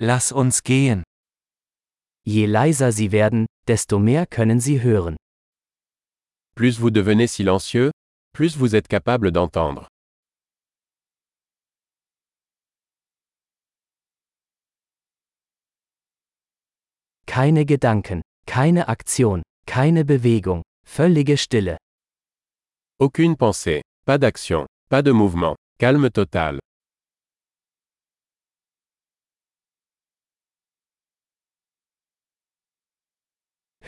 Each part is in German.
lass uns gehen. Je leiser Sie werden, desto mehr können Sie hören. Plus vous devenez silencieux, plus vous êtes capable d'entendre. Keine Gedanken, keine Aktion, keine Bewegung, völlige Stille. Aucune pensée, pas d'action, pas de mouvement, calme total.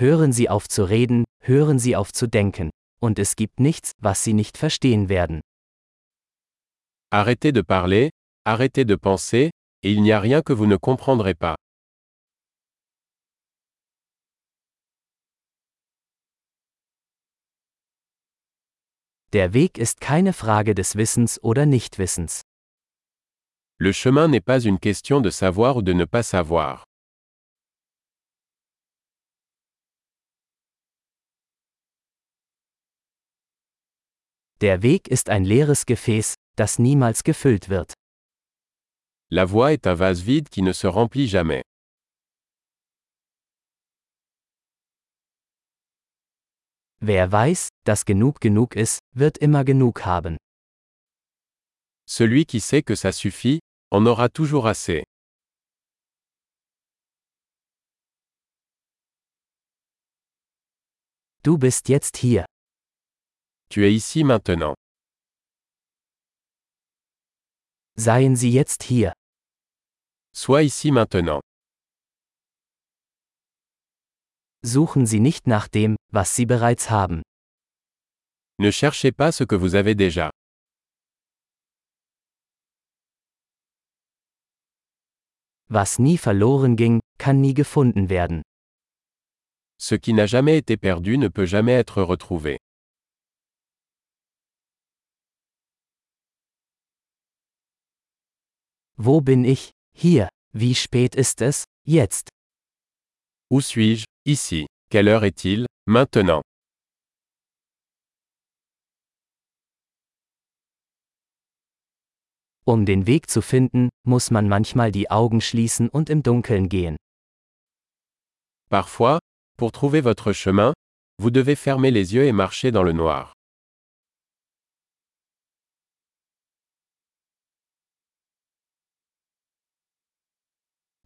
Hören Sie auf zu reden, hören Sie auf zu denken, und es gibt nichts, was Sie nicht verstehen werden. Arrêtez de parler, arrêtez de penser, et il n'y a rien que vous ne comprendrez pas. Der Weg ist keine Frage des Wissens oder Nichtwissens. Le chemin n'est pas une question de savoir ou de ne pas savoir. Der Weg ist ein leeres Gefäß, das niemals gefüllt wird. La voie est un vase vide qui ne se remplit jamais. Wer weiß, dass genug genug ist, wird immer genug haben. Celui qui sait que ça suffit, en aura toujours assez. Du bist jetzt hier. Tu es ici maintenant. Seien Sie jetzt hier. Sois ici maintenant. Suchen Sie nicht nach dem, was Sie bereits haben. Ne cherchez pas ce que vous avez déjà. Was nie verloren ging, kann nie gefunden werden. Ce qui n'a jamais été perdu ne peut jamais être retrouvé. Wo bin ich? Hier. Wie spät ist es? Jetzt. Où suis-je Ici. Quelle heure est-il Maintenant. Um den Weg zu finden, muss man manchmal die Augen schließen und im Dunkeln gehen. Parfois, pour trouver votre chemin, vous devez fermer les yeux et marcher dans le noir.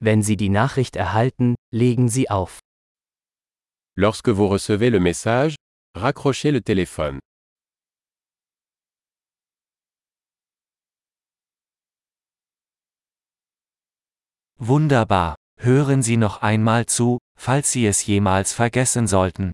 Wenn Sie die Nachricht erhalten, legen Sie auf. Lorsque vous recevez le message, raccrochez le téléphone. Wunderbar. Hören Sie noch einmal zu, falls Sie es jemals vergessen sollten.